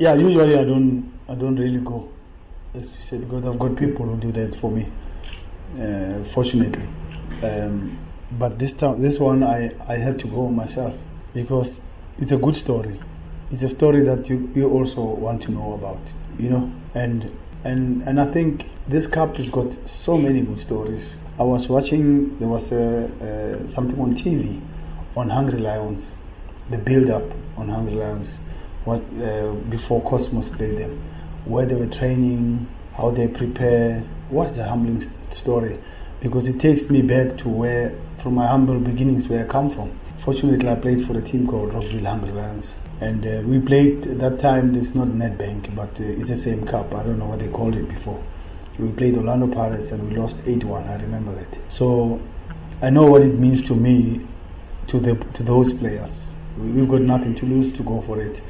Yeah, usually I don't I don't really go, as you said, because I've got people who do that for me. Uh, fortunately, um, but this time this one I I had to go myself because it's a good story. It's a story that you you also want to know about, you know, and and and I think this cup has got so many good stories. I was watching there was a, uh, something on TV on Hungry Lions, the build up on Hungry Lions, what uh, before Cosmos played them, where they were training, how they prepare. What's the humbling story? Because it takes me back to where, from my humble beginnings, where I come from. Fortunately, I played for a team called Rockville Hungry Lions. And uh, we played at that time, it's not Nedbank, but uh, it's the same cup. I don't know what they called it before. We played Orlando Pirates and we lost 8 1. I remember that. So I know what it means to me, to, the, to those players. We've got nothing to lose to go for it.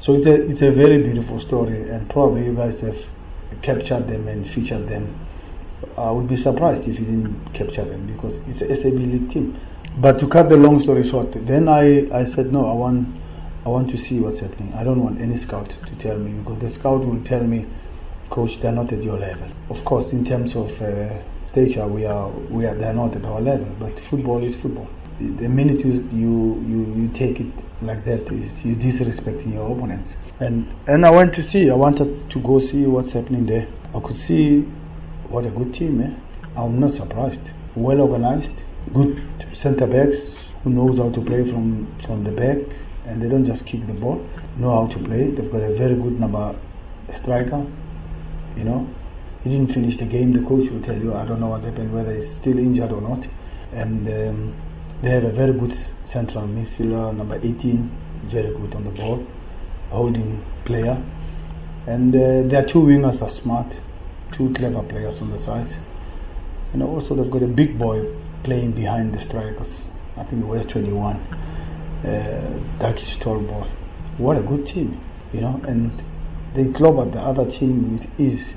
So it's a, it's a very beautiful story, and probably you guys have captured them and featured them. I would be surprised if you didn't capture them because it's a SAB League team. But to cut the long story short, then I, I said, no, I want I want to see what's happening. I don't want any scout to tell me because the scout will tell me, coach, they're not at your level. Of course, in terms of uh, stature, we are we are they're not at our level. But football is football. The minute you you you, you take it like that, is you disrespecting your opponents. And and I went to see. I wanted to go see what's happening there. I could see what a good team. Eh? I'm not surprised. Well organized, good centre backs who knows how to play from from the back and they don't just kick the ball, know how to play. They've got a very good number striker. You know, he didn't finish the game. The coach will tell you, I don't know what happened, whether he's still injured or not. And um, they have a very good central midfielder, number 18, very good on the ball, holding player. And uh, their two wingers are smart, two clever players on the sides. And also they've got a big boy playing behind the strikers. I think he wears 21 uh, Turkish tall boy. What a good team, you know, and they clobbered the other team with ease.